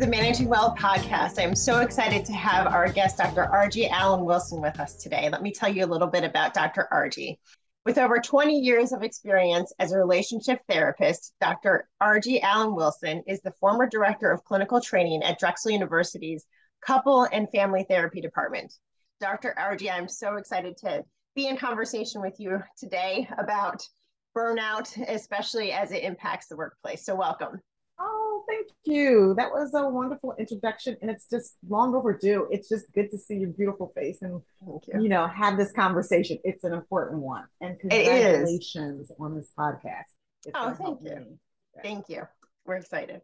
the Managing Well podcast. I'm so excited to have our guest, Dr. Argie Allen Wilson, with us today. Let me tell you a little bit about Dr. Argie. With over 20 years of experience as a relationship therapist, Dr. Argie Allen Wilson is the former director of clinical training at Drexel University's Couple and Family Therapy Department. Dr. Argie, I'm so excited to be in conversation with you today about burnout, especially as it impacts the workplace. So, welcome. Oh, thank you. That was a wonderful introduction, and it's just long overdue. It's just good to see your beautiful face and you. you. know have this conversation. It's an important one, and congratulations on this podcast. It's oh, thank you. Me. Thank you. We're excited.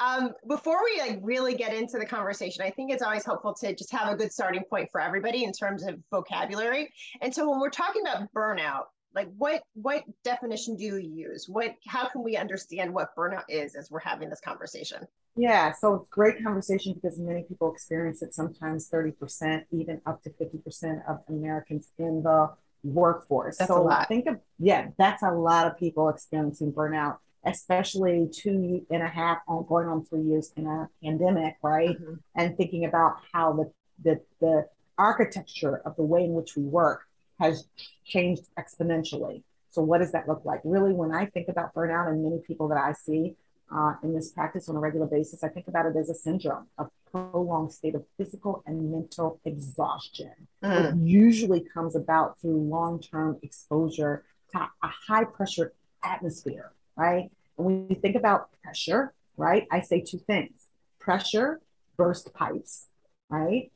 Um, before we like really get into the conversation, I think it's always helpful to just have a good starting point for everybody in terms of vocabulary. And so when we're talking about burnout, like what what definition do you use what how can we understand what burnout is as we're having this conversation yeah so it's great conversation because many people experience it sometimes 30% even up to 50% of americans in the workforce that's so a lot. think of yeah that's a lot of people experiencing burnout especially two and a half on going on three years in a pandemic right mm-hmm. and thinking about how the the the architecture of the way in which we work has changed exponentially. So, what does that look like? Really, when I think about burnout and many people that I see uh, in this practice on a regular basis, I think about it as a syndrome, a prolonged state of physical and mental exhaustion. Mm. It usually comes about through long term exposure to a high pressure atmosphere, right? And when you think about pressure, right, I say two things pressure, burst pipes, right?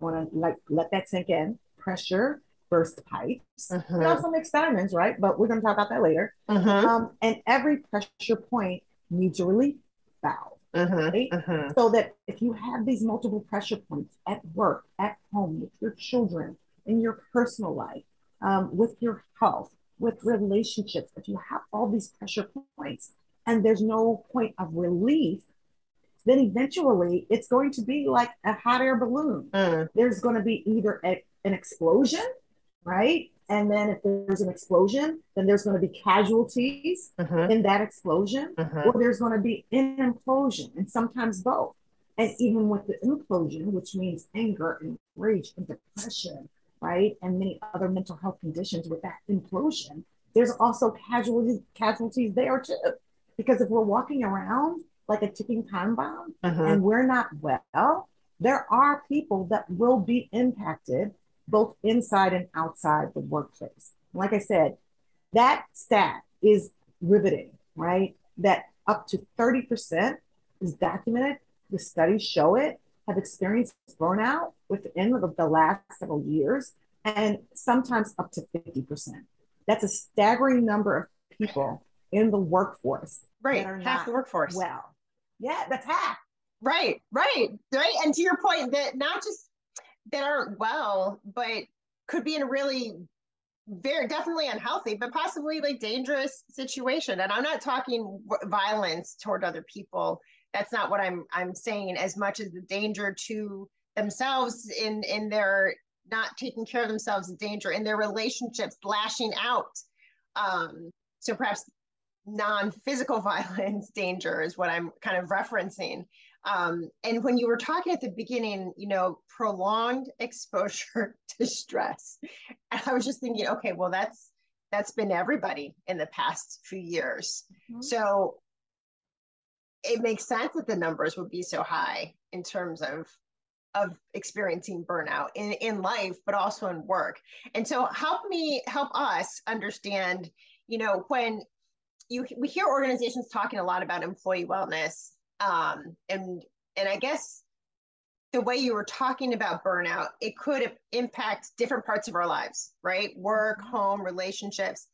I want to like let that sink in. Pressure burst pipes. Mm-hmm. We also make diamonds, right? But we're going to talk about that later. Mm-hmm. Um, and every pressure point needs a relief valve, mm-hmm. right? Mm-hmm. So that if you have these multiple pressure points at work, at home, with your children, in your personal life, um, with your health, with relationships, if you have all these pressure points and there's no point of relief, then eventually it's going to be like a hot air balloon. Mm. There's going to be either a, an explosion right? And then if there's an explosion, then there's going to be casualties uh-huh. in that explosion, uh-huh. or there's going to be an implosion, and sometimes both. And even with the implosion, which means anger and rage and depression, right? And many other mental health conditions with that implosion, there's also casualties casualties there too. Because if we're walking around like a ticking time bomb uh-huh. and we're not well, there are people that will be impacted both inside and outside the workplace. Like I said, that stat is riveting, right? That up to 30% is documented. The studies show it, have experienced burnout within the last several years, and sometimes up to 50%. That's a staggering number of people in the workforce. Right, half the workforce. Well, yeah, that's half. Right, right, right. And to your point, that not just that aren't well, but could be in a really very definitely unhealthy, but possibly like dangerous situation. And I'm not talking violence toward other people. That's not what I'm I'm saying. As much as the danger to themselves in in their not taking care of themselves, the danger in their relationships, lashing out. Um, so perhaps non-physical violence danger is what I'm kind of referencing. Um, and when you were talking at the beginning, you know, prolonged exposure to stress, and I was just thinking, okay, well, that's that's been everybody in the past few years. Mm-hmm. So it makes sense that the numbers would be so high in terms of of experiencing burnout in, in life but also in work and so help me help us understand you know when you we hear organizations talking a lot about employee wellness um, and and I guess the way you were talking about burnout, it could impact different parts of our lives, right? Work, mm-hmm. home, relationships.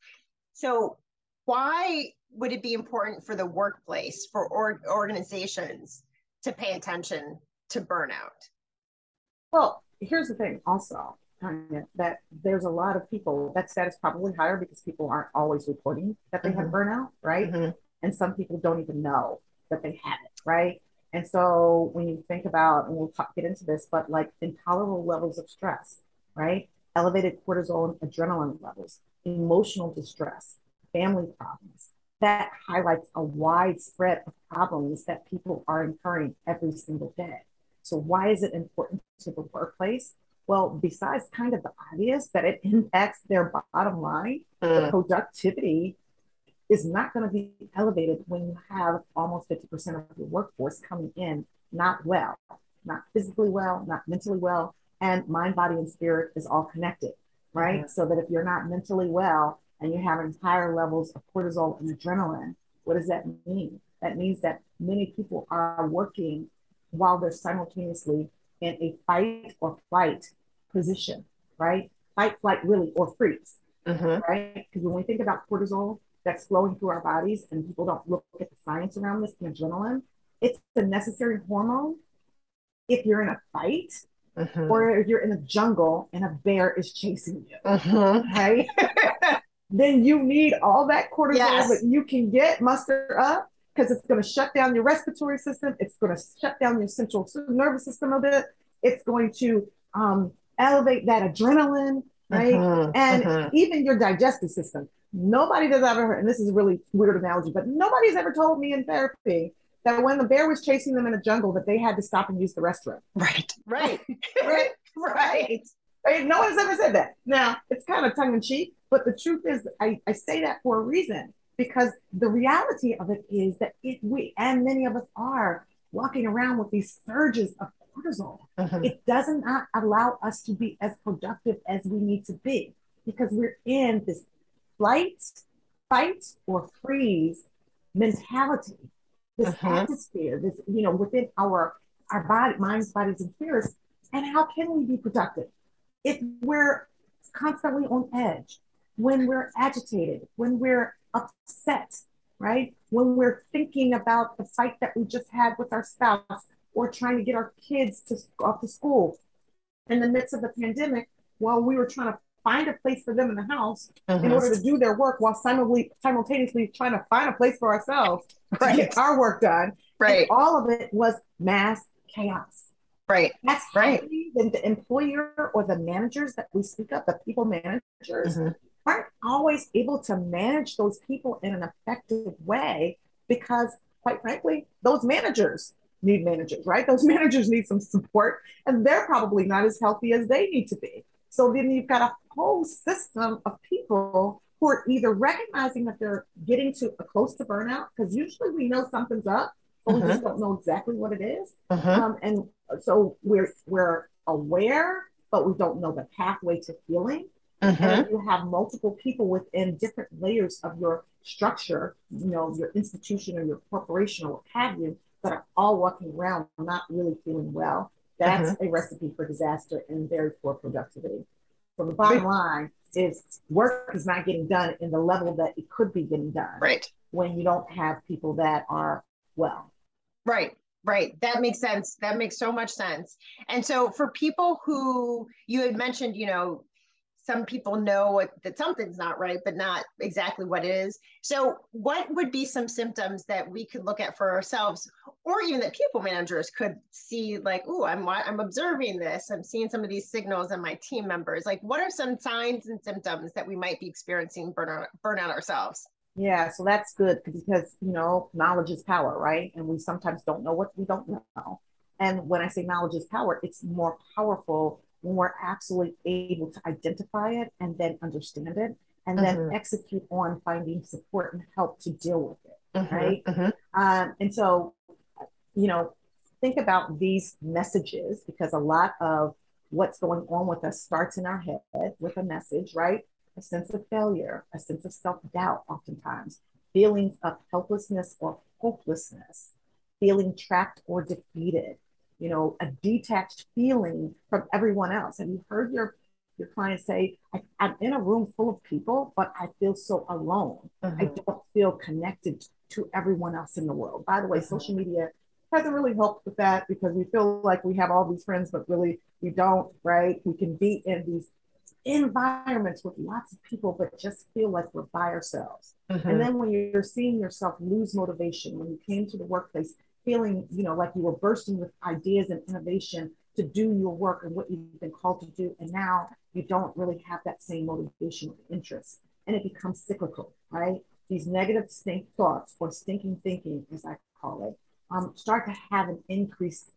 So why would it be important for the workplace, for or- organizations to pay attention to burnout? Well, here's the thing also, Tonya, that there's a lot of people, that status probably higher because people aren't always reporting that they mm-hmm. have burnout, right? Mm-hmm. And some people don't even know that they have it, right? And so when you think about, and we'll talk, get into this, but like intolerable levels of stress, right? Elevated cortisol and adrenaline levels, emotional distress, family problems, that highlights a wide spread of problems that people are incurring every single day. So, why is it important to the workplace? Well, besides kind of the obvious that it impacts their bottom line, mm. the productivity is not going to be elevated when you have almost 50% of your workforce coming in not well, not physically well, not mentally well, and mind, body, and spirit is all connected, right? Mm-hmm. So that if you're not mentally well and you're having higher levels of cortisol and adrenaline, what does that mean? That means that many people are working while they're simultaneously in a fight or flight position, right? Fight, flight, really, or freeze, mm-hmm. right? Because when we think about cortisol that's flowing through our bodies and people don't look at the science around this and adrenaline, it's a necessary hormone if you're in a fight mm-hmm. or if you're in a jungle and a bear is chasing you, mm-hmm. right? then you need all that cortisol yes. that you can get muster up because it's going to shut down your respiratory system. It's going to shut down your central nervous system a bit. It's going to um, elevate that adrenaline, right? Uh-huh, and uh-huh. even your digestive system. Nobody has ever heard, and this is a really weird analogy, but nobody's ever told me in therapy that when the bear was chasing them in a jungle, that they had to stop and use the restroom. Right, right, right, right. right. No one's ever said that. Now, it's kind of tongue in cheek, but the truth is, I, I say that for a reason because the reality of it is that if we, and many of us are, walking around with these surges of cortisol. Mm-hmm. It does not allow us to be as productive as we need to be because we're in this flight, fight, or freeze mentality, this mm-hmm. atmosphere, this, you know, within our our body, minds, bodies, and spirits. And how can we be productive if we're constantly on edge, when we're agitated, when we're upset, right? When we're thinking about the fight that we just had with our spouse, or trying to get our kids to off to school in the midst of the pandemic while we were trying to find a place for them in the house mm-hmm. in order to do their work while simultaneously trying to find a place for ourselves right. to get our work done. Right. And all of it was mass chaos. Right. That's right. Then the employer or the managers that we speak of, the people managers, mm-hmm. aren't always able to manage those people in an effective way because, quite frankly, those managers need managers, right? Those managers need some support, and they're probably not as healthy as they need to be. So then you've got a whole system of people who are either recognizing that they're getting to a close to burnout, because usually we know something's up, but uh-huh. we just uh-huh. don't know exactly what it is. Uh-huh. Um, and so we're we're aware, but we don't know the pathway to healing. Uh-huh. And you have multiple people within different layers of your structure, you know, your institution or your corporation or what have you, that are all walking around not really feeling well, that's uh-huh. a recipe for disaster and very poor productivity. So the bottom line is work is not getting done in the level that it could be getting done. Right. When you don't have people that are well. Right. Right. That makes sense. That makes so much sense. And so for people who you had mentioned, you know, some people know what, that something's not right, but not exactly what it is. So, what would be some symptoms that we could look at for ourselves, or even that people managers could see, like, oh, I'm I'm observing this, I'm seeing some of these signals in my team members. Like, what are some signs and symptoms that we might be experiencing burnout burnout ourselves? Yeah, so that's good because you know knowledge is power, right? And we sometimes don't know what we don't know. And when I say knowledge is power, it's more powerful when we're actually able to identify it and then understand it and then mm-hmm. execute on finding support and help to deal with it mm-hmm. right mm-hmm. Um, and so you know think about these messages because a lot of what's going on with us starts in our head with a message right a sense of failure a sense of self-doubt oftentimes feelings of helplessness or hopelessness feeling trapped or defeated you know, a detached feeling from everyone else. Have you heard your your clients say, I, am in a room full of people, but I feel so alone. Mm-hmm. I don't feel connected to everyone else in the world. By the way, mm-hmm. social media hasn't really helped with that because we feel like we have all these friends, but really we don't, right? We can be in these environments with lots of people, but just feel like we're by ourselves. Mm-hmm. And then when you're seeing yourself lose motivation, when you came to the workplace feeling, you know, like you were bursting with ideas and innovation to do your work and what you've been called to do. And now you don't really have that same motivation or interest. And it becomes cyclical, right? these negative stink thoughts or stinking thinking, as I call it, um, start to have an increase,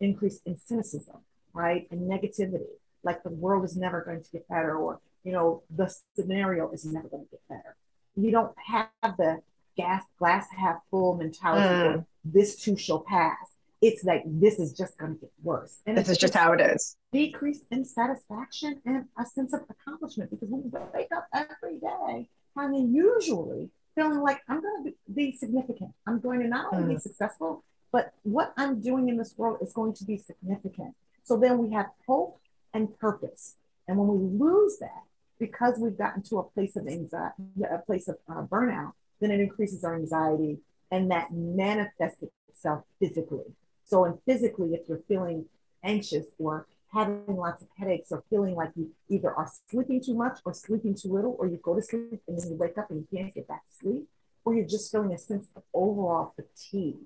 increase in cynicism, right, and negativity. Like the world is never going to get better, or you know, the scenario is never going to get better. You don't have the gas glass half full mentality. Mm. This too shall pass. It's like this is just going to get worse. And this is just how it is. Decrease in satisfaction and a sense of accomplishment because when you wake up every day, I mean, usually feeling like I'm going to be significant. I'm going to not only mm. be successful, but what I'm doing in this world is going to be significant. So then we have hope and purpose. And when we lose that, because we've gotten to a place of anxiety, a place of uh, burnout, then it increases our anxiety and that manifests itself physically. So, and physically, if you're feeling anxious or having lots of headaches or feeling like you either are sleeping too much or sleeping too little, or you go to sleep and then you wake up and you can't get back to sleep, or you're just feeling a sense of overall fatigue.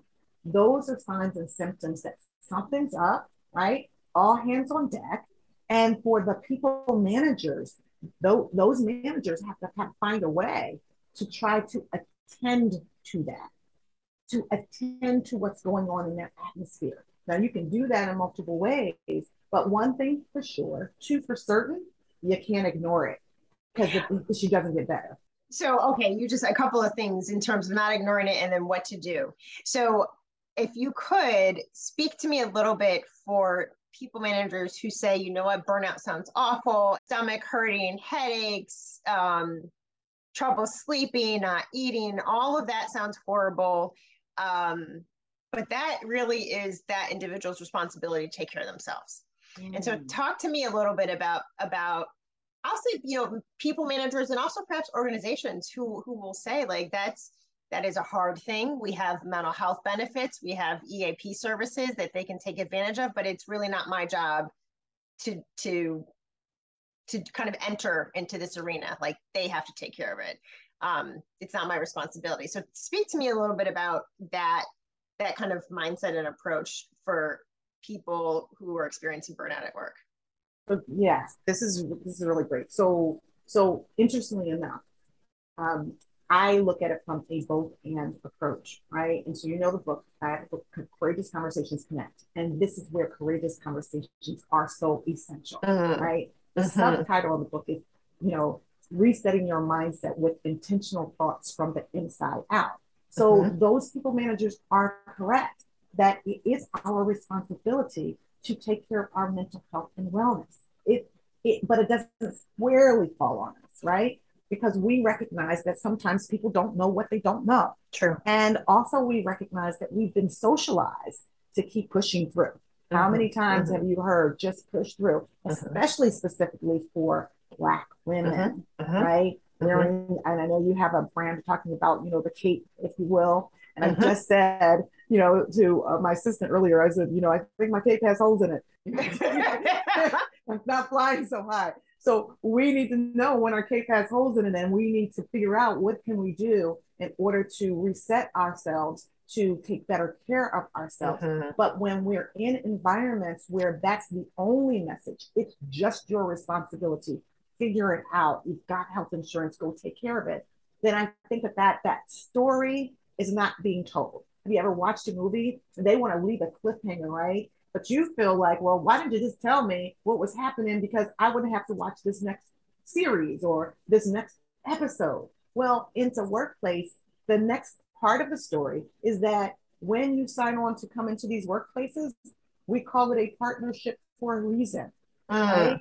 Those are signs and symptoms that something's up, right? All hands on deck. And for the people managers, those managers have to find a way to try to attend to that, to attend to what's going on in their atmosphere. Now, you can do that in multiple ways, but one thing for sure, two for certain, you can't ignore it because issue doesn't get better. So, okay, you just a couple of things in terms of not ignoring it and then what to do. So, if you could speak to me a little bit for people managers who say, you know what, burnout sounds awful, stomach hurting, headaches, um, trouble sleeping, not eating, all of that sounds horrible. Um, but that really is that individual's responsibility to take care of themselves. Mm. And so mm. talk to me a little bit about about I'll say, you know, people managers and also perhaps organizations who who will say like that's that is a hard thing. We have mental health benefits, we have EAP services that they can take advantage of, but it's really not my job to to to kind of enter into this arena. Like they have to take care of it. Um, it's not my responsibility. So speak to me a little bit about that that kind of mindset and approach for people who are experiencing burnout at work. Yes, this is this is really great. So so interestingly enough, um, I look at it from a both and approach, right? And so you know the book, I have book, Courageous Conversations Connect, and this is where courageous conversations are so essential, mm-hmm. right? The mm-hmm. subtitle of the book is, you know, resetting your mindset with intentional thoughts from the inside out. So mm-hmm. those people managers are correct that it is our responsibility to take care of our mental health and wellness. It, it but it doesn't squarely fall on us, right? Because we recognize that sometimes people don't know what they don't know. True. And also we recognize that we've been socialized to keep pushing through. Mm-hmm. How many times mm-hmm. have you heard just push through, mm-hmm. especially specifically for Black women, mm-hmm. Mm-hmm. right? Wearing, and I know you have a brand talking about, you know, the cape, if you will. And I just said, you know, to uh, my assistant earlier, I said, you know, I think my cape has holes in it. I'm not flying so high. So we need to know when our cape has holes in it, and we need to figure out what can we do in order to reset ourselves to take better care of ourselves. Mm-hmm. But when we're in environments where that's the only message, it's just your responsibility. Figure it out. You've got health insurance. Go take care of it. Then I think that that, that story is not being told. Have you ever watched a movie and they want to leave a cliffhanger, right? But you feel like, well, why didn't you just tell me what was happening because I wouldn't have to watch this next series or this next episode? Well, into workplace, the next part of the story is that when you sign on to come into these workplaces, we call it a partnership for a reason. Uh, right?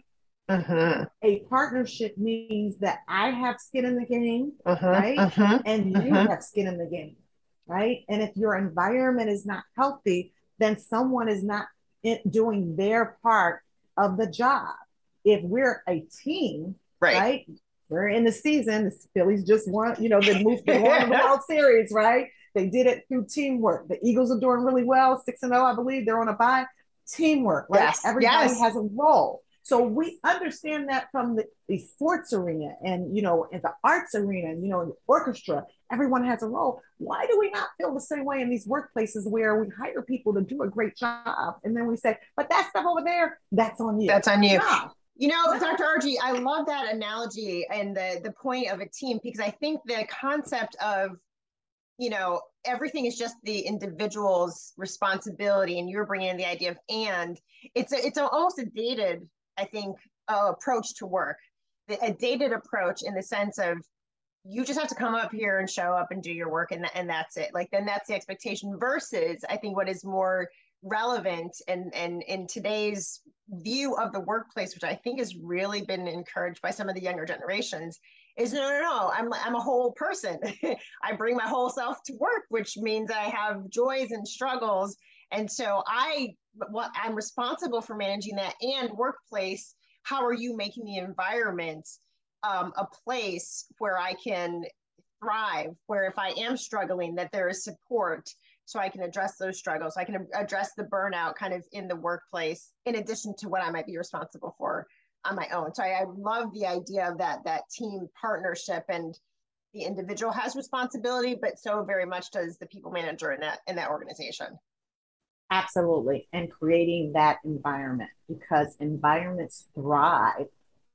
Uh-huh. A partnership means that I have skin in the game, uh-huh, right? Uh-huh, and you have skin in the game, right? And if your environment is not healthy, then someone is not doing their part of the job. If we're a team, right? right we're in the season. The Phillies just won, you know, they moved they won the World Series, right? They did it through teamwork. The Eagles are doing really well, six and zero, oh, I believe. They're on a bye. Teamwork, right? Yes. Everybody yes. has a role. So we understand that from the, the sports arena and you know in the arts arena, and, you know, in the orchestra, everyone has a role. Why do we not feel the same way in these workplaces where we hire people to do a great job and then we say, but that stuff over there, that's on you. That's on you. No, You know, Dr. Argie, I love that analogy and the the point of a team because I think the concept of, you know, everything is just the individual's responsibility, and you're bringing in the idea of and it's a, it's almost a dated, I think, uh, approach to work, a dated approach in the sense of you just have to come up here and show up and do your work and, and that's it. Like then that's the expectation versus i think what is more relevant and and in today's view of the workplace which i think has really been encouraged by some of the younger generations is no no no i'm i'm a whole person. I bring my whole self to work which means i have joys and struggles. And so i what i'm responsible for managing that and workplace how are you making the environment um, a place where I can thrive, where if I am struggling, that there is support so I can address those struggles. I can address the burnout kind of in the workplace, in addition to what I might be responsible for on my own. So I, I love the idea of that that team partnership and the individual has responsibility, but so very much does the people manager in that in that organization. Absolutely. And creating that environment because environments thrive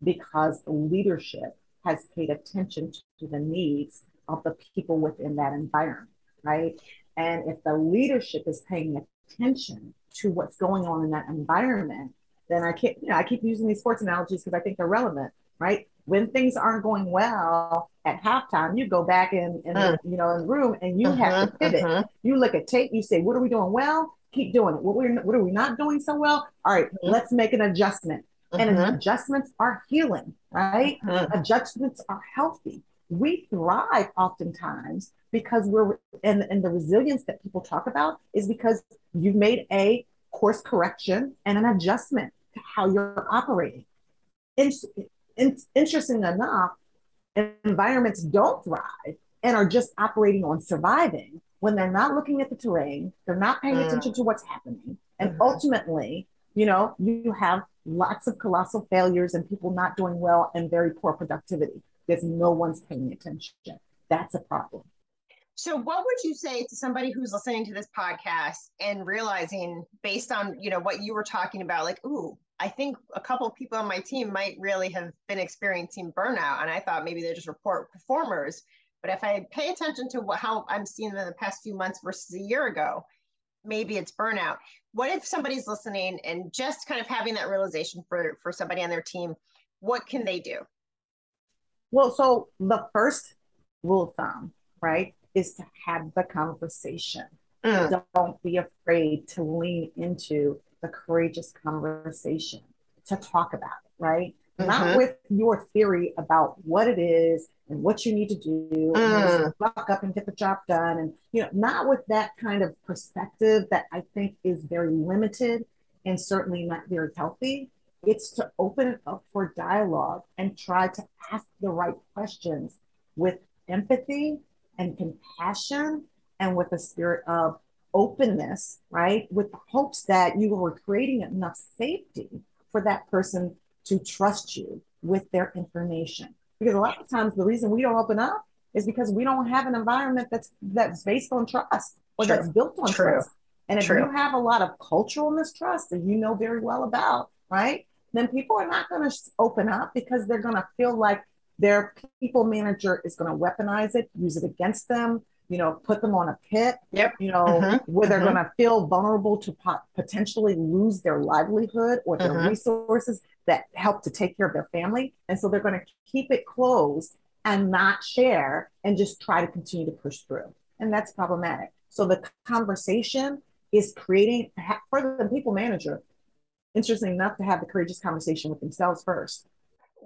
because the leadership has paid attention to the needs of the people within that environment, right? And if the leadership is paying attention to what's going on in that environment, then I keep, you know, I keep using these sports analogies because I think they're relevant, right? When things aren't going well at halftime, you go back in, in uh, you know, in the room and you uh-huh, have to uh-huh, pivot. Uh-huh. You look at tape, you say, what are we doing well? Keep doing it. What, we what are we not doing so well? All right, uh-huh. let's make an adjustment and mm-hmm. adjustments are healing, right? Mm-hmm. Adjustments are healthy. We thrive oftentimes because we're, and, and the resilience that people talk about is because you've made a course correction and an adjustment to how you're operating. In, in, interesting enough, environments don't thrive and are just operating on surviving when they're not looking at the terrain, they're not paying mm. attention to what's happening. And mm-hmm. ultimately, you know, you have lots of colossal failures and people not doing well and very poor productivity because no one's paying attention. That's a problem. So what would you say to somebody who's listening to this podcast and realizing based on, you know, what you were talking about like, ooh, I think a couple people on my team might really have been experiencing burnout and I thought maybe they're just report performers, but if I pay attention to what, how I'm seeing them in the past few months versus a year ago, maybe it's burnout. What if somebody's listening and just kind of having that realization for for somebody on their team? What can they do? Well, so the first rule of thumb, right, is to have the conversation. Mm. Don't be afraid to lean into the courageous conversation to talk about it, right? Mm-hmm. Not with your theory about what it is and what you need to do, mm. rock up and get the job done, and you know, not with that kind of perspective that I think is very limited and certainly not very healthy. It's to open it up for dialogue and try to ask the right questions with empathy and compassion and with a spirit of openness, right? With the hopes that you are creating enough safety for that person to trust you with their information. Because a lot of times the reason we don't open up is because we don't have an environment that's that's based on trust or True. that's built on True. trust. And if True. you have a lot of cultural mistrust that you know very well about, right? Then people are not going to open up because they're going to feel like their people manager is going to weaponize it, use it against them, you know, put them on a PIP, yep. you know, mm-hmm. where they're mm-hmm. going to feel vulnerable to pot- potentially lose their livelihood or their mm-hmm. resources that help to take care of their family. And so they're going to keep it closed and not share and just try to continue to push through. And that's problematic. So the conversation is creating for the people manager, interesting enough to have the courageous conversation with themselves first.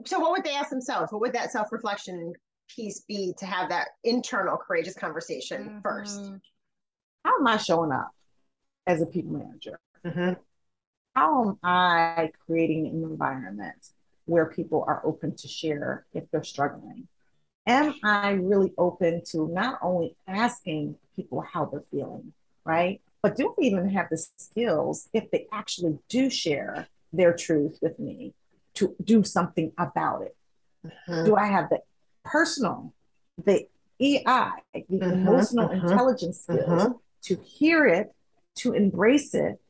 So what would they ask themselves? What would that self-reflection piece be to have that internal courageous conversation mm-hmm. first? How am I showing up as a people manager? Mm-hmm how am I creating an environment where people are open to share if they're struggling? Am I really open to not only asking people how they're feeling, right? But do I even have the skills if they actually do share their truth with me to do something about it? Mm-hmm. Do I have the personal, the EI, the mm-hmm. emotional mm-hmm. intelligence skills mm-hmm. to hear it, to embrace it,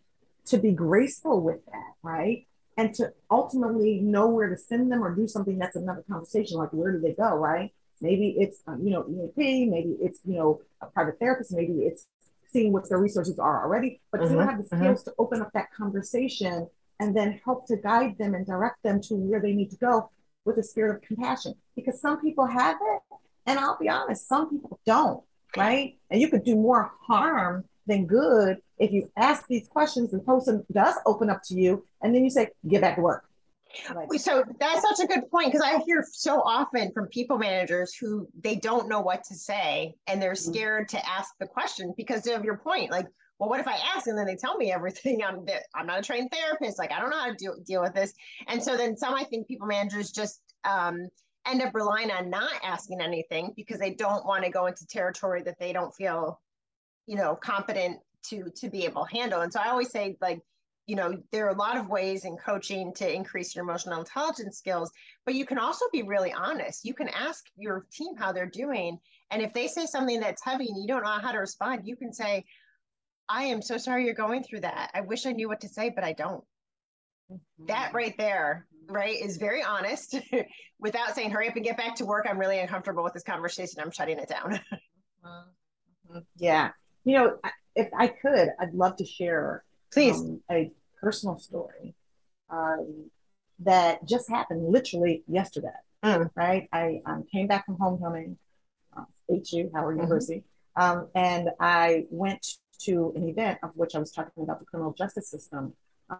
to be graceful with that, right? and to ultimately know where to send them or do something that's another conversation like where do they go right maybe it's um, you know eap maybe it's you know a private therapist maybe it's seeing what their resources are already but mm-hmm, you have the mm-hmm. skills mm-hmm. to open up that conversation and then help to guide them and direct them to where they need to go with a spirit of compassion because some people have it and i'll be honest some people don't right and you could do more harm than good if you ask these questions and the person does open up to you and then you say get back to work. Like, so that's such a good point because i hear so often from people managers who they don't know what to say and they're mm-hmm. scared to ask the question because of your point like well what if i ask and then they tell me everything? I'm i'm not a trained therapist like i don't know how to deal, deal with this. And so then some i think people managers just um, end up relying on not asking anything because they don't want to go into territory that they don't feel you know competent to to be able to handle. And so i always say like you know there are a lot of ways in coaching to increase your emotional intelligence skills but you can also be really honest. You can ask your team how they're doing. And if they say something that's heavy and you don't know how to respond you can say i am so sorry you're going through that. I wish i knew what to say but i don't. Mm-hmm. that right there right is very honest without saying hurry up and get back to work. I'm really uncomfortable with this conversation. I'm shutting it down. Mm-hmm. yeah you know, if I could, I'd love to share please um, a personal story um, that just happened literally yesterday. Mm. Right, I um, came back from homecoming, uh, HU Howard mm-hmm. University, um, and I went to an event of which I was talking about the criminal justice system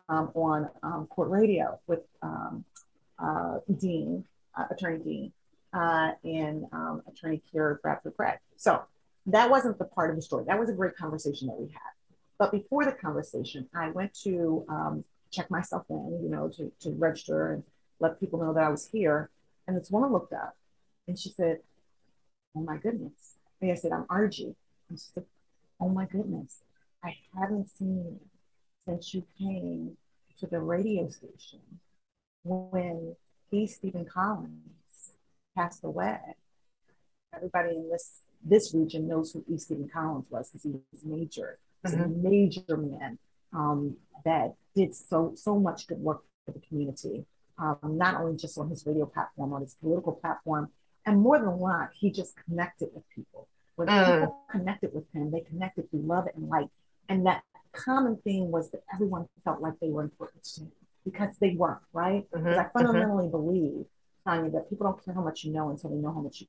um, on um, court radio with uh, Dean, uh, Attorney Dean, uh, and Attorney Kiera Bradford Craig. So that wasn't the part of the story. That was a great conversation that we had. But before the conversation, I went to um, check myself in, you know, to, to register and let people know that I was here. And this woman looked up and she said, Oh my goodness. And I said, I'm Argie. And she said, Oh my goodness. I haven't seen you since you came to the radio station when he, Steven Collins, passed away. Everybody in this this region knows who E. Steven Collins was because he was major. He's mm-hmm. a major man um, that did so so much good work for the community. Um, not only just on his radio platform, on his political platform, and more than that, he just connected with people. When mm. people connected with him, they connected through love and light. And that common theme was that everyone felt like they were important to him because they weren't, right? Mm-hmm. I mm-hmm. fundamentally mm-hmm. believe, Tonya, that people don't care how much you know until they know how much you.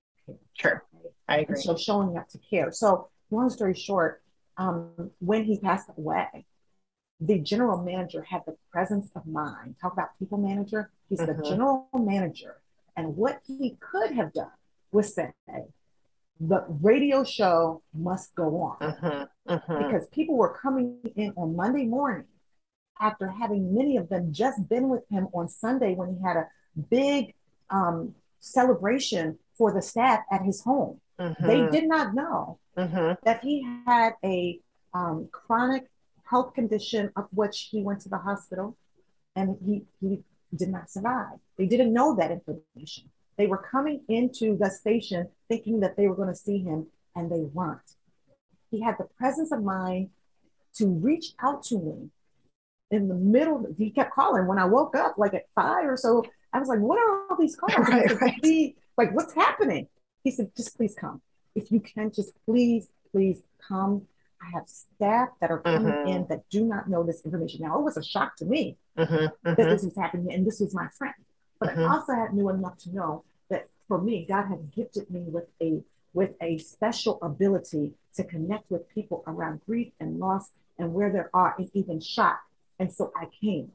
Sure. I agree. And so showing up to care. So long story short, um, when he passed away, the general manager had the presence of mind. Talk about people manager. He's mm-hmm. the general manager. And what he could have done was say, the radio show must go on. Mm-hmm. Mm-hmm. Because people were coming in on Monday morning after having many of them just been with him on Sunday when he had a big um, celebration for the staff at his home. Mm-hmm. They did not know mm-hmm. that he had a um, chronic health condition of which he went to the hospital and he, he did not survive. They didn't know that information. They were coming into the station thinking that they were going to see him and they weren't. He had the presence of mind to reach out to me in the middle. He kept calling when I woke up, like at five or so. I was like, "What are all these calls?" Right, right. Like, what's happening? He said, just please come. If you can, just please, please come. I have staff that are coming mm-hmm. in that do not know this information. Now, it was a shock to me mm-hmm. that mm-hmm. this was happening, and this was my friend. But I mm-hmm. also had knew enough to know that for me, God had gifted me with a with a special ability to connect with people around grief and loss and where there are and even shock. And so I came.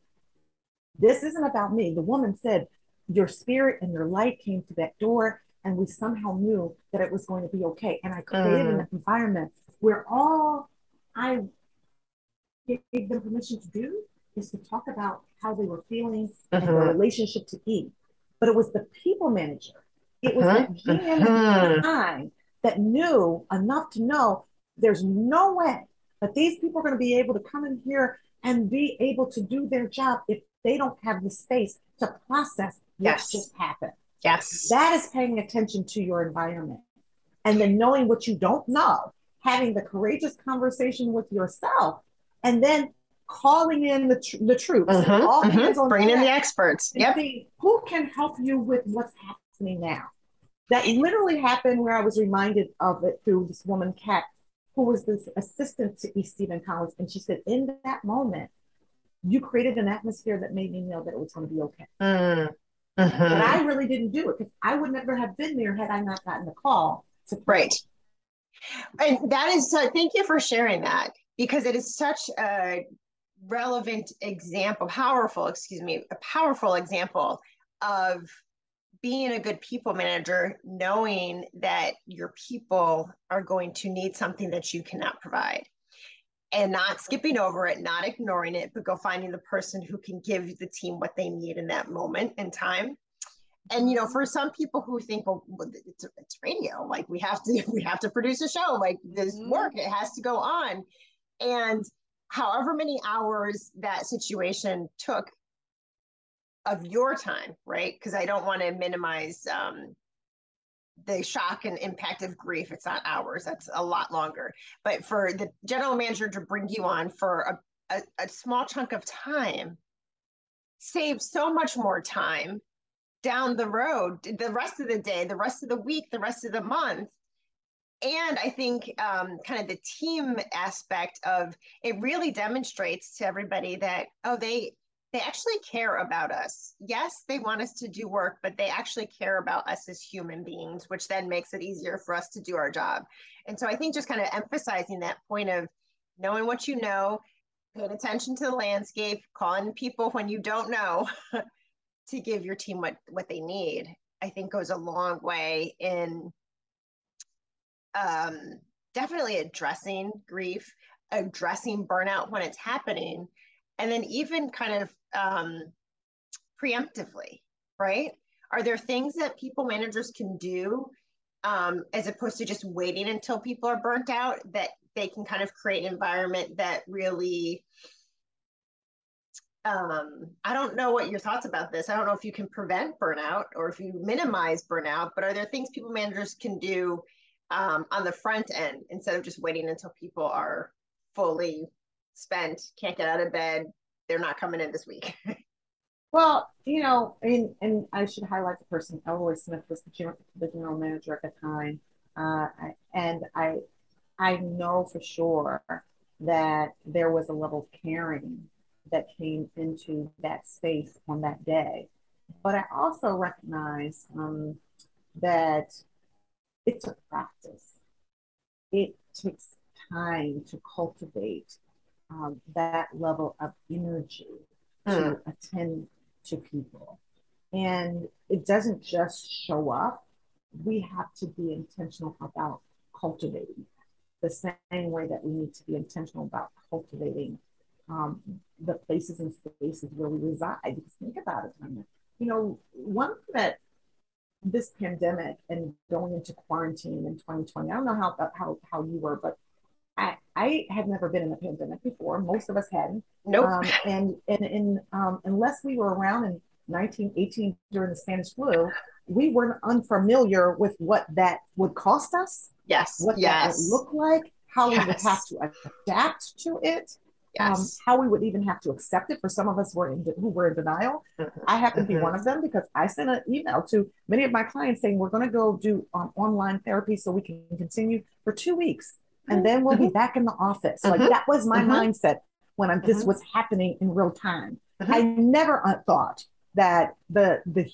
This isn't about me. The woman said, Your spirit and your light came to that door and we somehow knew that it was going to be okay. And I created mm. an environment where all I gave them permission to do is to talk about how they were feeling mm-hmm. and their relationship to eat. But it was the people manager, it was mm-hmm. the GM mm-hmm. time that knew enough to know there's no way that these people are going to be able to come in here and be able to do their job if they don't have the space to process yes. just happened. Yes. That is paying attention to your environment. And then knowing what you don't know, having the courageous conversation with yourself, and then calling in the, tr- the troops, Mhm, all hands on Bringing in the experts. Yep. see who can help you with what's happening now. That literally happened where I was reminded of it through this woman, Kat, who was this assistant to E. Steven Collins. And she said, in that moment, you created an atmosphere that made me know that it was going to be okay. Mm. But Mhm. I really didn't do it because I would never have been there had I not gotten the call. To Right. And that is, uh, thank you for sharing that because it is such a relevant example, powerful, excuse me, a powerful example of being a good people manager, knowing that your people are going to need something that you cannot provide and not skipping over it, not ignoring it, but go finding the person who can give the team what they need in that moment in time. And you know for some people who think well it's, it's radio like we have to we have to produce a show like this Mhm. work it has to go on. And however many hours that situation took of your time right? Because i don't want to minimize um the shock and impact of grief it's not hours that's a lot longer. But for the general manager to bring you on for a, a, a small chunk of time saves so much more time down the road the rest of the day the rest of the week the rest of the month. And i think um, kind of the team aspect of it really demonstrates to everybody that oh they they actually care about us. Yes they want us to do work but they actually care about us as human beings which then makes it easier for us to do our job. And so i think just kind of emphasizing that point of knowing what you know paying attention to the landscape calling people when you don't know to give your team what what they need i think goes a long way in um, definitely addressing grief addressing burnout when it's happening and then even kind of um, preemptively right are there things that people managers can do um, as opposed to just waiting until people are burnt out that they can kind of create an environment that really um, I don't know what your thoughts about this. I don't know if you can prevent burnout or if you minimize burnout, but are there things people managers can do um, on the front end instead of just waiting until people are fully spent, can't get out of bed, they're not coming in this week? Well, you know, and, and I should highlight the person, Elroy Smith was the general, the general manager at the time. Uh, and I, I know for sure that there was a level of caring that came into that space on that day. But I also recognize um, that it's a practice. It takes time to cultivate um, that level of energy to attend to people. And it doesn't just show up. We have to be intentional about cultivating the same way that we need to be intentional about cultivating um, the places and spaces where we reside. Because think about it, Tonya. You know, one thing that this pandemic and going into quarantine in 2020, I don't know how how, how you were, but I, had never been in a pandemic before. Most of us hadn't. Nope. Um, and and, in um, unless we were around in 1918 during the Spanish flu, we weren't unfamiliar with what that would cost us, yes. what that yes. would look like, how we would have to adapt to it, um, yes. how we would even have to accept it. For some of us were in, who were in denial. Mhm. I happen to be Mhm. one of them because I sent an email to many of my clients saying we're going to go do um, online therapy so we can continue for two weeks, and then we'll be back in the office. Like Mhm. that was my Mhm. mindset when I, this was happening in real time. I never uh, thought that the, the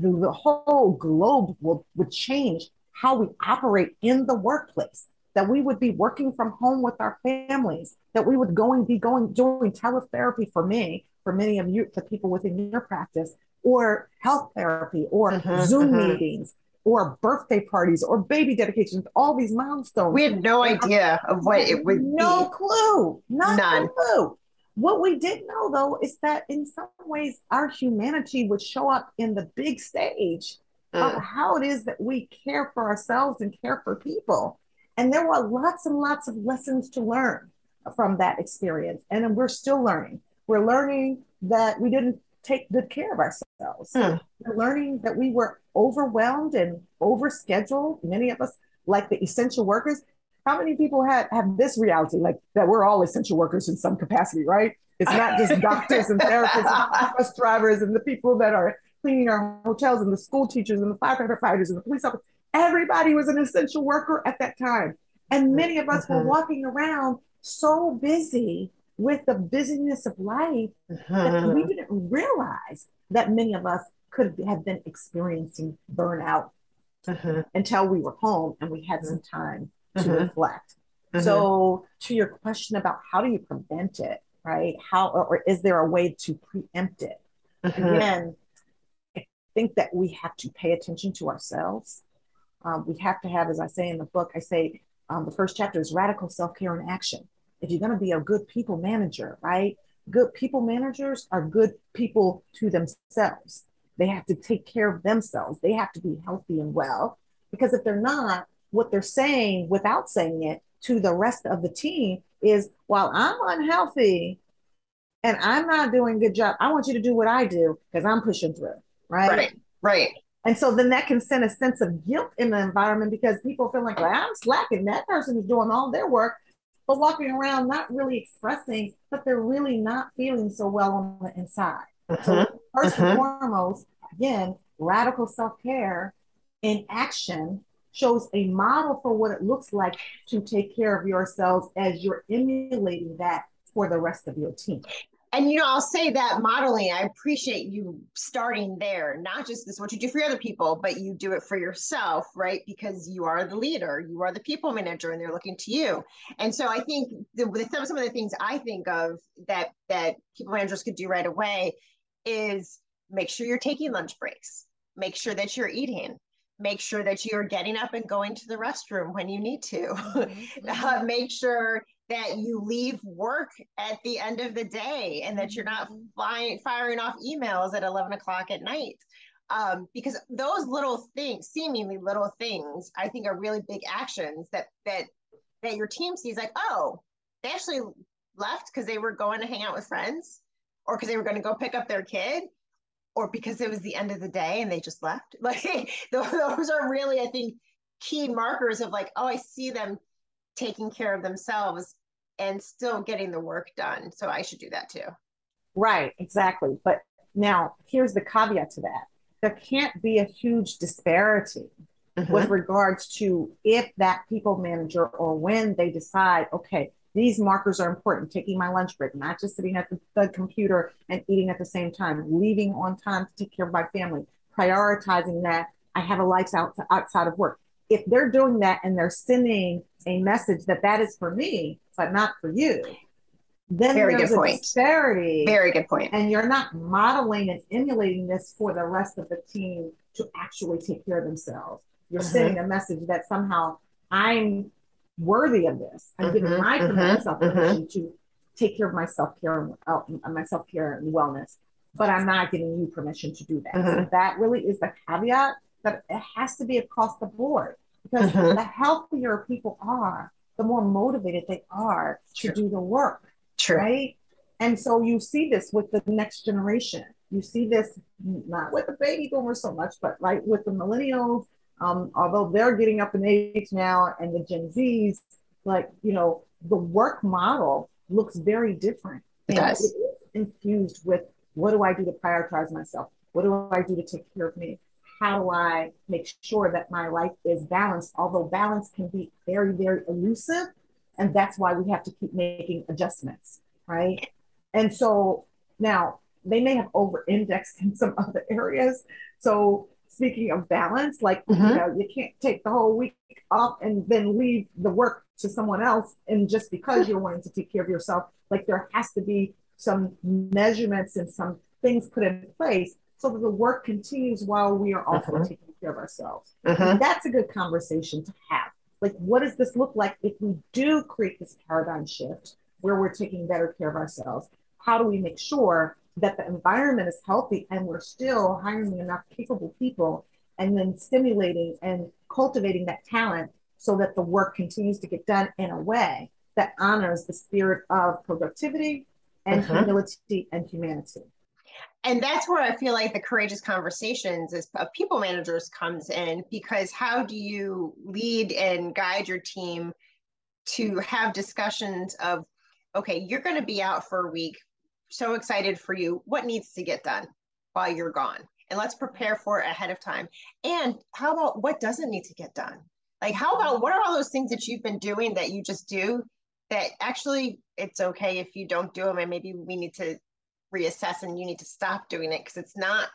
the the whole globe will would change how we operate in the workplace. That we would be working from home with our families. That we would going be going doing teletherapy for me, for many of you, for people within your practice, or health therapy, or Mhm, Zoom mhm. meetings, or birthday parties, or baby dedications. All these milestones. We had no idea of what it would no be. clue. Not None. a clue. What we did know though is that in some ways our humanity would show up in the big stage of Mm. how it is that we care for ourselves and care for people. And there were lots and lots of lessons to learn from that experience. And we're still learning. We're learning that we didn't take good care of ourselves. Hmm. We're learning that we were overwhelmed and overscheduled. Many of us, like the essential workers, how many people have, have this reality, like that we're all essential workers in some capacity, right? It's not just doctors and therapists and bus drivers and the people that are cleaning our hotels and the school teachers and the firefighters and the police officers. Everybody was an essential worker at that time. And many of us mm-hmm. were walking around so busy with the busyness of life mm-hmm. that we didn't realize that many of us could have been experiencing burnout mm-hmm. until we were home and we had some time to reflect. So, to your question about how do you prevent it, right? How or is there a way to preempt it? Again, I think that we have to pay attention to ourselves. Um, we have to have, as I say in the book, I say um, the first chapter is radical self care and action. If you're going to be a good people manager, right? Good people managers are good people to themselves. They have to take care of themselves. They have to be healthy and well. Because if they're not, what they're saying without saying it to the rest of the team is while I'm unhealthy and I'm not doing a good job, I want you to do what I do because I'm pushing through. Right. Right. Right. And so then that can send a sense of guilt in the environment because people feel like, well, I'm slacking. That person is doing all their work, but walking around not really expressing, but they're really not feeling so well on the inside. Uh-huh. So 1st uh-huh. and foremost, again, radical self-care in action shows a model for what it looks like to take care of yourselves as you're emulating that for the rest of your team and you know i'll say that modeling i appreciate you starting there not just this what you do for other people but you do it for yourself right because you are the leader you are the people manager and they're looking to you and so i think the, the, some of the things i think of that that people managers could do right away is make sure you're taking lunch breaks make sure that you're eating make sure that you're getting up and going to the restroom when you need to mm-hmm. uh, make sure that you leave work at the end of the day and that you're not mm-hmm. flying, firing off emails at 11 o'clock at night. Um, because those little things, seemingly little things, I think are really big actions that that that your team sees like, oh, they actually left because they were going to hang out with friends or because they were going to go pick up their kid or because it was the end of the day and they just left. Like those are really, I think, key markers of like, oh, I see them taking care of themselves and still getting the work done. So I should do that too. Right, exactly. But now here's the caveat to that there can't be a huge disparity mm-hmm. with regards to if that people manager or when they decide, okay, these markers are important, taking my lunch break, not just sitting at the, the computer and eating at the same time, leaving on time to take care of my family, prioritizing that I have a life out, outside of work if they're doing that and they're sending a message that that is for me, but not for you, then Very there's good a point. disparity. Very good point. And you're not modeling and emulating this for the rest of the team to actually take care of themselves. You're mm-hmm. sending a message that somehow I'm worthy of this. I'm mm-hmm. giving my mm-hmm. myself mm-hmm. permission to take care of my self care, uh, my self care and wellness, but I'm not giving you permission to do that. So mm-hmm. that really is the caveat that it has to be across the board because mm-hmm. the healthier people are, the more motivated they are True. to do the work. True. Right. And so you see this with the next generation. You see this not with the baby boomers so much, but like with the millennials, um, although they're getting up in age now and the Gen Zs, like, you know, the work model looks very different. It does. It is infused with what do I do to prioritize myself? What do I do to take care of me? How do I make sure that my life is balanced? Although balance can be very, very elusive. And that's why we have to keep making adjustments, right? And so now they may have over indexed in some other areas. So speaking of balance, like mm-hmm. you know, you can't take the whole week off and then leave the work to someone else. And just because you're wanting to take care of yourself, like there has to be some measurements and some things put in place so that the work continues while we are also uh-huh. taking care of ourselves. Uh-huh. That's a good conversation to have. Like, what does this look like if we do create this paradigm shift where we're taking better care of ourselves? How do we make sure that the environment is healthy and we're still hiring enough capable people and then stimulating and cultivating that talent so that the work continues to get done in a way that honors the spirit of productivity and uh-huh. humility and humanity and that's where I feel like the courageous conversations of people managers comes in because how do you lead and guide your team to have discussions of okay, you're going to be out for a week so excited for you. What needs to get done while you're gone? And let's prepare for it ahead of time. And how about what doesn't need to get done? Like, how about what are all those things that you've been doing that you just do that actually it's okay if you don't do them and maybe we need to reassess and you need to stop doing it because it's not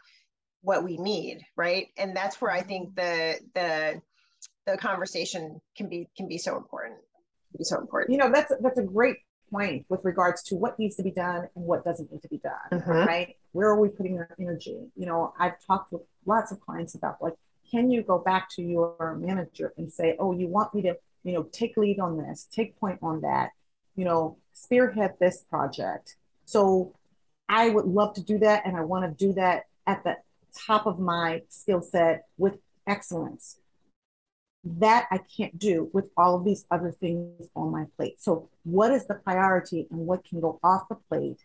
what we need, right? And that's where I think the the the conversation can be can be so important. Can be so important. You know, that's that's a great point with regards to what needs to be done and what doesn't need to be done, mm-hmm. right? Where are we putting our energy? You know, I've talked with lots of clients about like, can you go back to your manager and say, oh, you want me to, you know, take lead on this, take point on that, you know, spearhead this project. So I would love to do that. And I want to do that at the top of my skill set with excellence that I can't do with all of these other things on my plate. So, what is the priority and what can go off the plate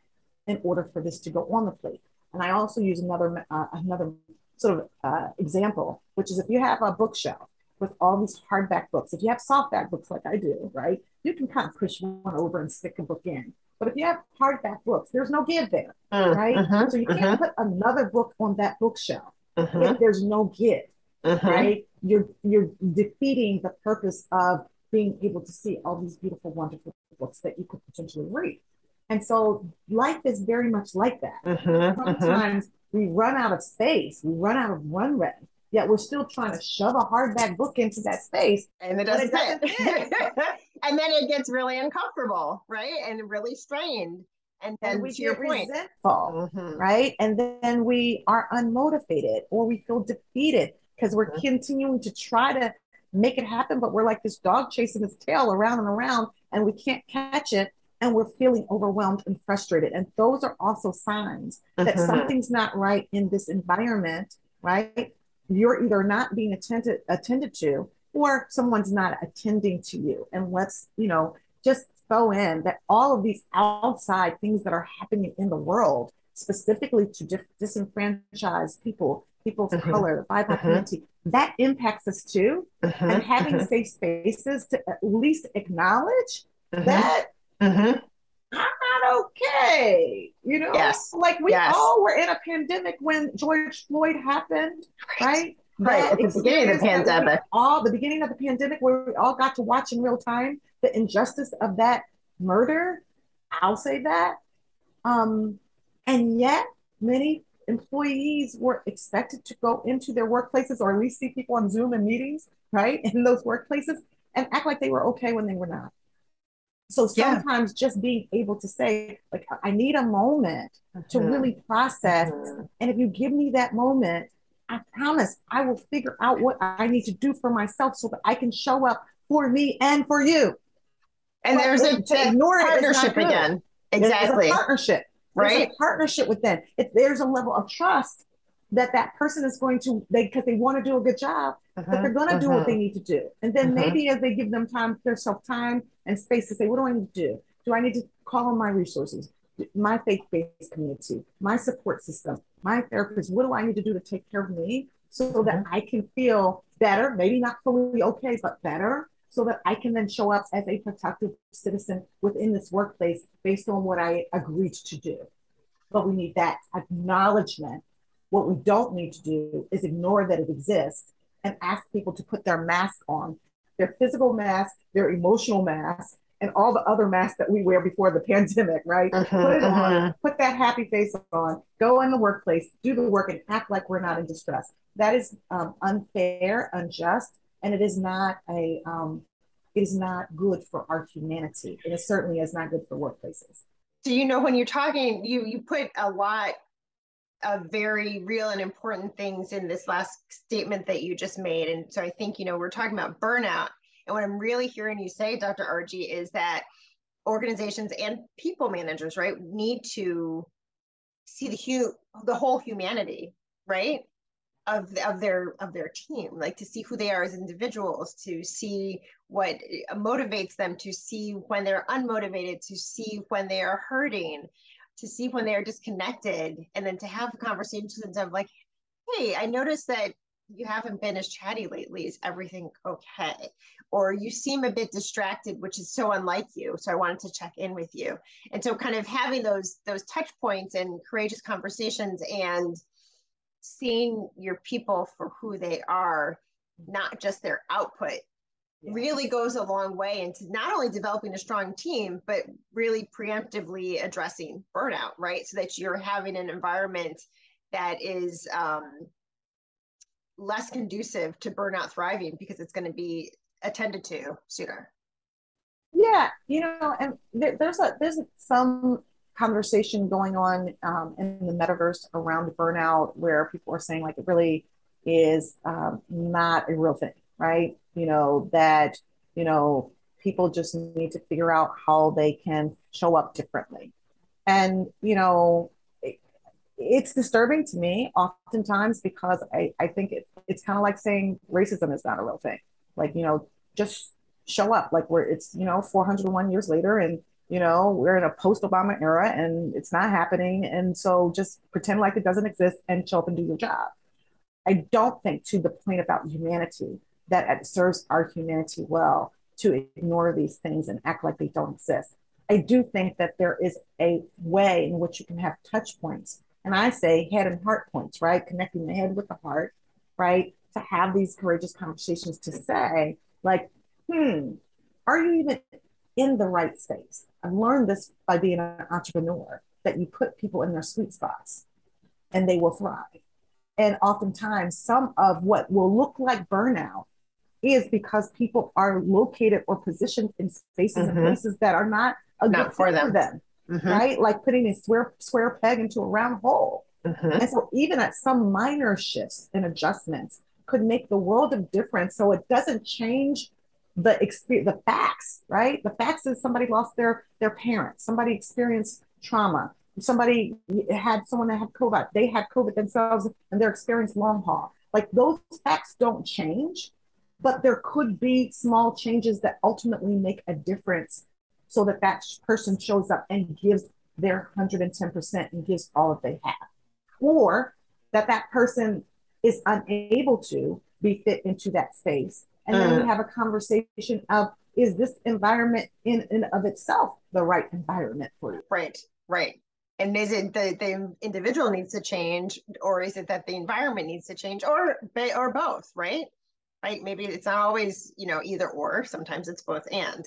in order for this to go on the plate? And I also use another uh, another sort of uh, example, which is if you have a bookshelf with all these hardback books, if you have softback books like I do, right, you can kind of push one over and stick a book in. But if you have hardback books, there's no give there, mm, right? Uh-huh, so you can't uh-huh. put another book on that bookshelf uh-huh. if there's no give, right? you're you're defeating the purpose of being able to see all these beautiful, wonderful books that you could potentially read. And so life is very much like that. Sometimes we run out of space, we run out of runway, yet we're still trying to shove a hardback book into that space. And it doesn't, it doesn't fit. and then it gets really uncomfortable, right? And really strained. And then and we get resentful, mm-hmm. right? And then we are unmotivated or we feel defeated because we're mm-hmm. continuing to try to make it happen, but we're like this dog chasing its tail around and around, and we can't catch it. And we're feeling overwhelmed and frustrated. And those are also signs that mm-hmm. something's not right in this environment, right? You're either not being attended attended to or someone's not attending to you. And let's, you know, just throw in that all of these outside things that are happening in the world, specifically to dis- disenfranchise people people of uh-huh. color, the BIPOC uh-huh. community, that impacts us too. Uh-huh. And having safe spaces to at least acknowledge that. I'm not okay. You know, yes. like we yes. all were in a pandemic when George Floyd happened, right? Right, right. at the beginning of the pandemic. All the beginning of the pandemic where we all got to watch in real time the injustice of that murder. I'll say that. Um, and yet many employees were expected to go into their workplaces or at least see people on Zoom and meetings, right, in those workplaces and act like they were okay when they were not. So sometimes yeah. just being able to say, like, I need a moment mm-hmm. to really process. Mm-hmm. And if you give me that moment, I promise I will figure out what I need to do for myself so that I can show up for me and for you. And but there's a, ignore partnership again. Exactly. partnership right a partnership with them if there's a level of trust that that person is going to they because they want to do a good job uh-huh, that they're going to uh-huh. do what they need to do and then uh-huh. maybe as they give them time self time and space to say what do i need to do do i need to call on my resources my faith-based community my support system my therapist what do i need to do to take care of me so that uh-huh. i can feel better maybe not fully okay but better so that I can then show up as a productive citizen within this workplace based on what I agreed to do. But we need that acknowledgement. What we don't need to do is ignore that it exists and ask people to put their mask on, their physical mask, their emotional mask, and all the other masks that we wear before the pandemic, right? Uh-huh, put it uh-huh. on, put that happy face on, go in the workplace, do the work, and act like we're not in distress. That is um, unfair, unjust, and it is not a um, it is not good for our humanity. And it certainly is not good for workplaces. So you know when you're talking, you you put a lot of very real and important things in this last statement that you just made. And so I think, you know, we're talking about burnout. And what I'm really hearing you say, Dr. Argie, is that organizations and people managers, right, need to see the hu- the whole humanity, right? of of their of their team like to see who they are as individuals to see what motivates them to see when they're unmotivated to see when they are hurting to see when they're disconnected and then to have conversations of like hey i noticed that you haven't been as chatty lately. Is everything okay? Or you seem a bit distracted, which is so unlike you. So I wanted to check in with you. And so kind of having those those touch points and courageous conversations and seeing your people for who they are, not just their output, really goes a long way into not only developing a strong team, but really preemptively addressing burnout, right? So that you're having an environment that is um, less conducive to burnout thriving because it's going to be attended to sooner. Yeah, you know, and there, there's a there's some conversation going on um, in the metaverse around burnout where people are saying like it really is um, not a real thing, right? You know that you know people just need to figure out how they can show up differently, and you know it's disturbing to me oftentimes because I, I think it, it's kind of like saying racism is not a real thing. Like, you know, just show up. Like we're it's, you know, 401 years later and, you know, we're in a post-Obama era and it's not happening. And so just pretend like it doesn't exist and show up and do your job. I don't think to the point about humanity that it serves our humanity well to ignore these things and act like they don't exist. I do think that there is a way in which you can have touch points and I say head and heart points, right? Connecting the head with the heart, right? To have these courageous conversations to say, like, hmm, are you even in the right space? I've learned this by being an entrepreneur that you put people in their sweet spots and they will thrive. And oftentimes, some of what will look like burnout is because people are located or positioned in spaces mm-hmm. and places that are not a not good for them. for them mm-hmm. right? Like putting a square square peg into a round hole. Mm-hmm. And so even at some minor shifts and adjustments could make the world of difference. So it doesn't change the experience, the facts, right? The facts is somebody lost their their parents, somebody experienced trauma, somebody had someone that had COVID, they had COVID themselves and they're experiencing long haul. Like those facts don't change, but there could be small changes that ultimately make a difference so that that person shows up and gives their 110% and gives all that they have. Or that that person is unable to be fit into that space. And then we mm. have a conversation of is this environment in and of itself the right environment for you? Right, right. And is it the, the individual needs to change, or is it that the environment needs to change, or or both, right? Right. Maybe it's not always, you know, either or. Sometimes it's both and.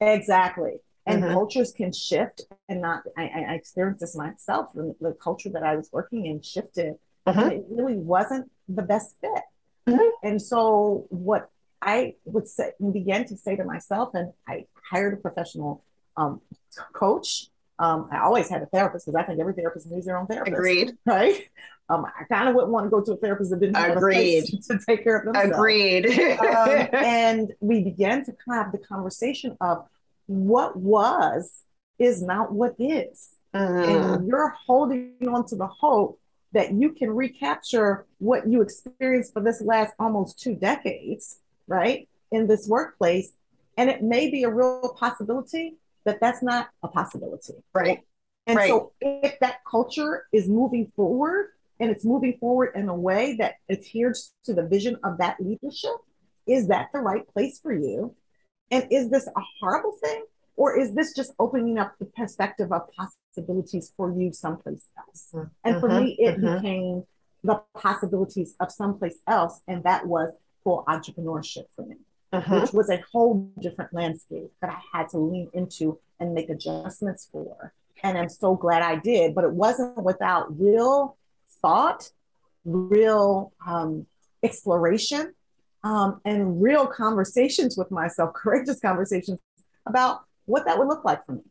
Exactly. And mm-hmm. cultures can shift and not, I, I experienced this myself. The, culture that I was working in shifted. Mm-hmm. And it really wasn't the best fit. Mm-hmm. And so, what I would say, and began to say to myself, and I hired a professional um, coach. Um, I always had a therapist because I think every therapist needs their own therapist. Agreed. Right. Um, I kind of wouldn't want to go to a therapist that didn't have Agreed. to take care of themselves. Agreed. um, and we began to kind of have the conversation of what was is not what is. Mm. And you're holding on to the hope that you can recapture what you experienced for this last almost two decades, right? In this workplace. And it may be a real possibility that that's not a possibility. Right. And right. so if that culture is moving forward, and it's moving forward in a way that adheres to the vision of that leadership, is that the right place for you? And is this a horrible thing? Or is this just opening up the perspective of possibilities for you someplace else? Mm-hmm. And for me, it mm-hmm. became the possibilities of someplace else. And that was full entrepreneurship for me, mm-hmm. which was a whole different landscape that I had to lean into and make adjustments for. And I'm so glad I did, but it wasn't without real thought, real um, exploration, um, and real conversations with myself, courageous conversations about what that would look like for me.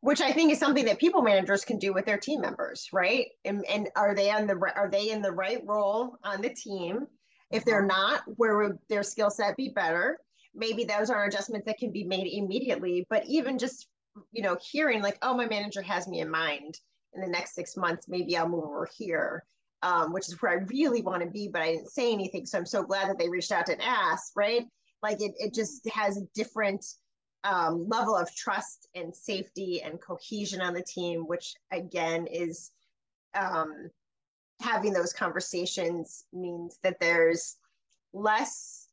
Which I think is something that people managers can do with their team members, right? And, and are they on the are they in the right role on the team? If they're not, where would their skill set be better? Maybe those are adjustments that can be made immediately. But even just you know hearing like, oh, my manager has me in mind in the next six months, maybe I'll move over here, um, which is where I really want to be, but I didn't say anything. So I'm so glad that they reached out and asked, right? Like it, it just has a different um, level of trust and safety and cohesion on the team, which again is um, having those conversations means that there's less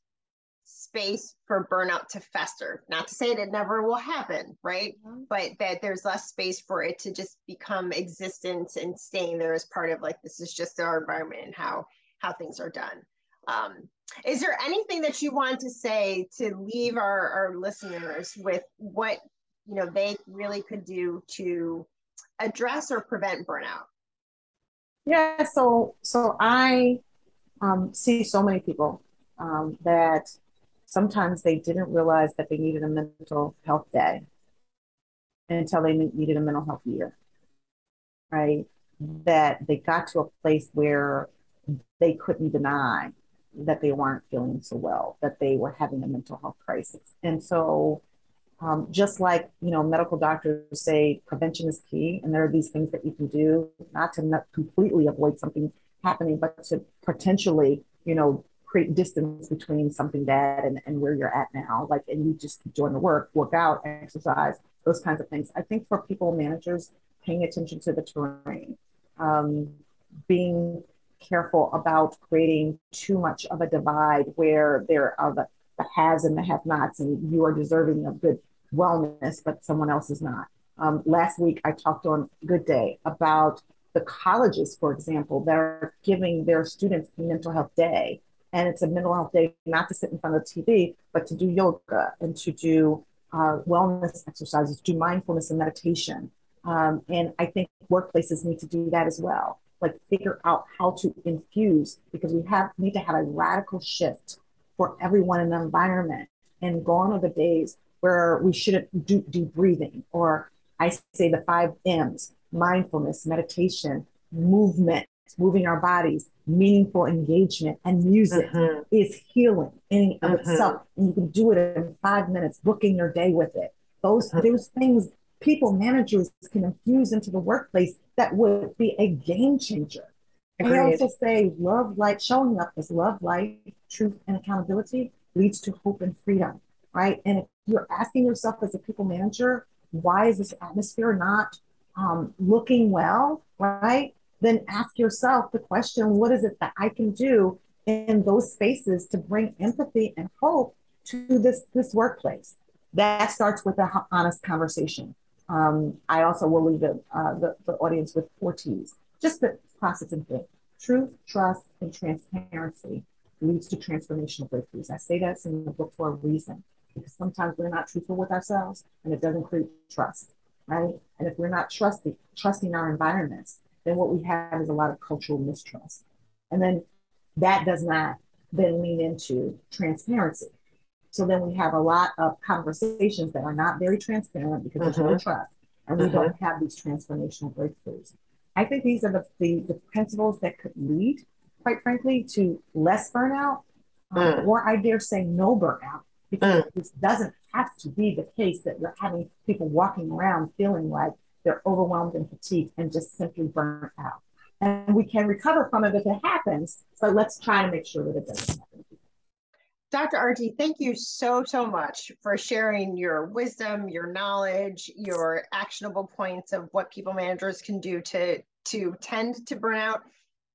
space for burnout to fester. Not to say that it never will happen, right? Mm-hmm. But that there's less space for it to just become existence and staying there as part of like this is just our environment and how how things are done. Um, is there anything that you want to say to leave our, our listeners with what you know they really could do to address or prevent burnout? Yeah, so so I um, see so many people um, that sometimes they didn't realize that they needed a mental health day until they needed a mental health year, right? That they got to a place where they couldn't deny that they weren't feeling so well, that they were having a mental health crisis. And so, um, just like you know, medical doctors say prevention is key, and there are these things that you can do not to not completely avoid something happening, but to potentially, you know, create distance between something bad and, and where you're at now. Like, and you just keep doing the work, work out, exercise, those kinds of things. I think for people managers, paying attention to the terrain, um, being careful about creating too much of a divide where there are the, the haves and the have nots, and you are deserving of good wellness, but someone else is not. Um, last week, I talked on Good Day about the colleges, for example, that are giving their students mental health day. And it's a mental health day not to sit in front of TV, but to do yoga and to do uh, wellness exercises, do mindfulness and meditation. Um, and I think workplaces need to do that as well like figure out how to infuse because we have need to have a radical shift for everyone in the environment and gone are the days where we shouldn't do, do breathing or i say the five m's mindfulness meditation movement moving our bodies meaningful engagement and music mm-hmm. is healing in of mm-hmm. itself and you can do it in five minutes booking your day with it those mm-hmm. those things people managers can infuse into the workplace that would be a game changer. Agreed. I also say love, light, showing up as love, light, truth, and accountability leads to hope and freedom, right? And if you're asking yourself as a people manager, why is this atmosphere not um, looking well, right? Then ask yourself the question, what is it that I can do in those spaces to bring empathy and hope to this, this workplace? That starts with an honest conversation. Um, I also will leave the, uh, the, the, audience with four T's. Just the process and think. Truth, trust, and transparency leads to transformational breakthroughs. I say that in the book for a reason, because sometimes we're not truthful with ourselves and it doesn't create trust, right? And if we're not trusting, trusting our environments, then what we have is a lot of cultural mistrust. And then that does not then lean into transparency. So then we have a lot of conversations that are not very transparent because there's no mm-hmm. trust, and we mm-hmm. don't have these transformational breakthroughs. I think these are the, the, the, principles that could lead, quite frankly, to less burnout, um, mm. or I dare say no burnout, because mm. this doesn't have to be the case that you're having people walking around feeling like they're overwhelmed and fatigued and just simply burnt out. And we can recover from it if it happens, but let's try to make sure that it doesn't happen. Dr. Argie, thank you so, so much for sharing your wisdom, your knowledge, your actionable points of what people managers can do to, to tend to burnout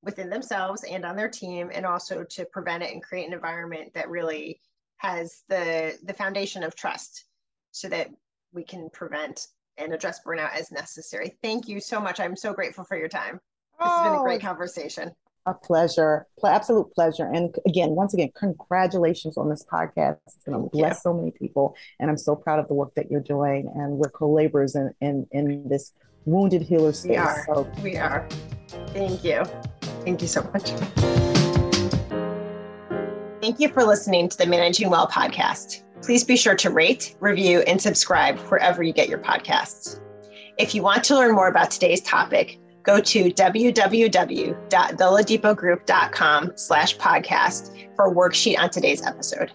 within themselves and on their team, and also to prevent it and create an environment that really has the, the foundation of trust so that we can prevent and address burnout as necessary. Thank you so much. I'm so grateful for your time. This has been a oh, great oh, conversation. A pleasure, absolute pleasure. And again, once again, congratulations on this podcast. It's going to bless so many people. And I'm so proud of the work that you're doing. And we're co laborers in, in, in this wounded healer space. We are. So. We are. Thank you. Thank you so much. Thank you for listening to the Managing Well podcast. Please be sure to rate, review, and subscribe wherever you get your podcasts. If you want to learn more about today's topic, go to www.theladipogroup.com slash podcast for a worksheet on today's episode.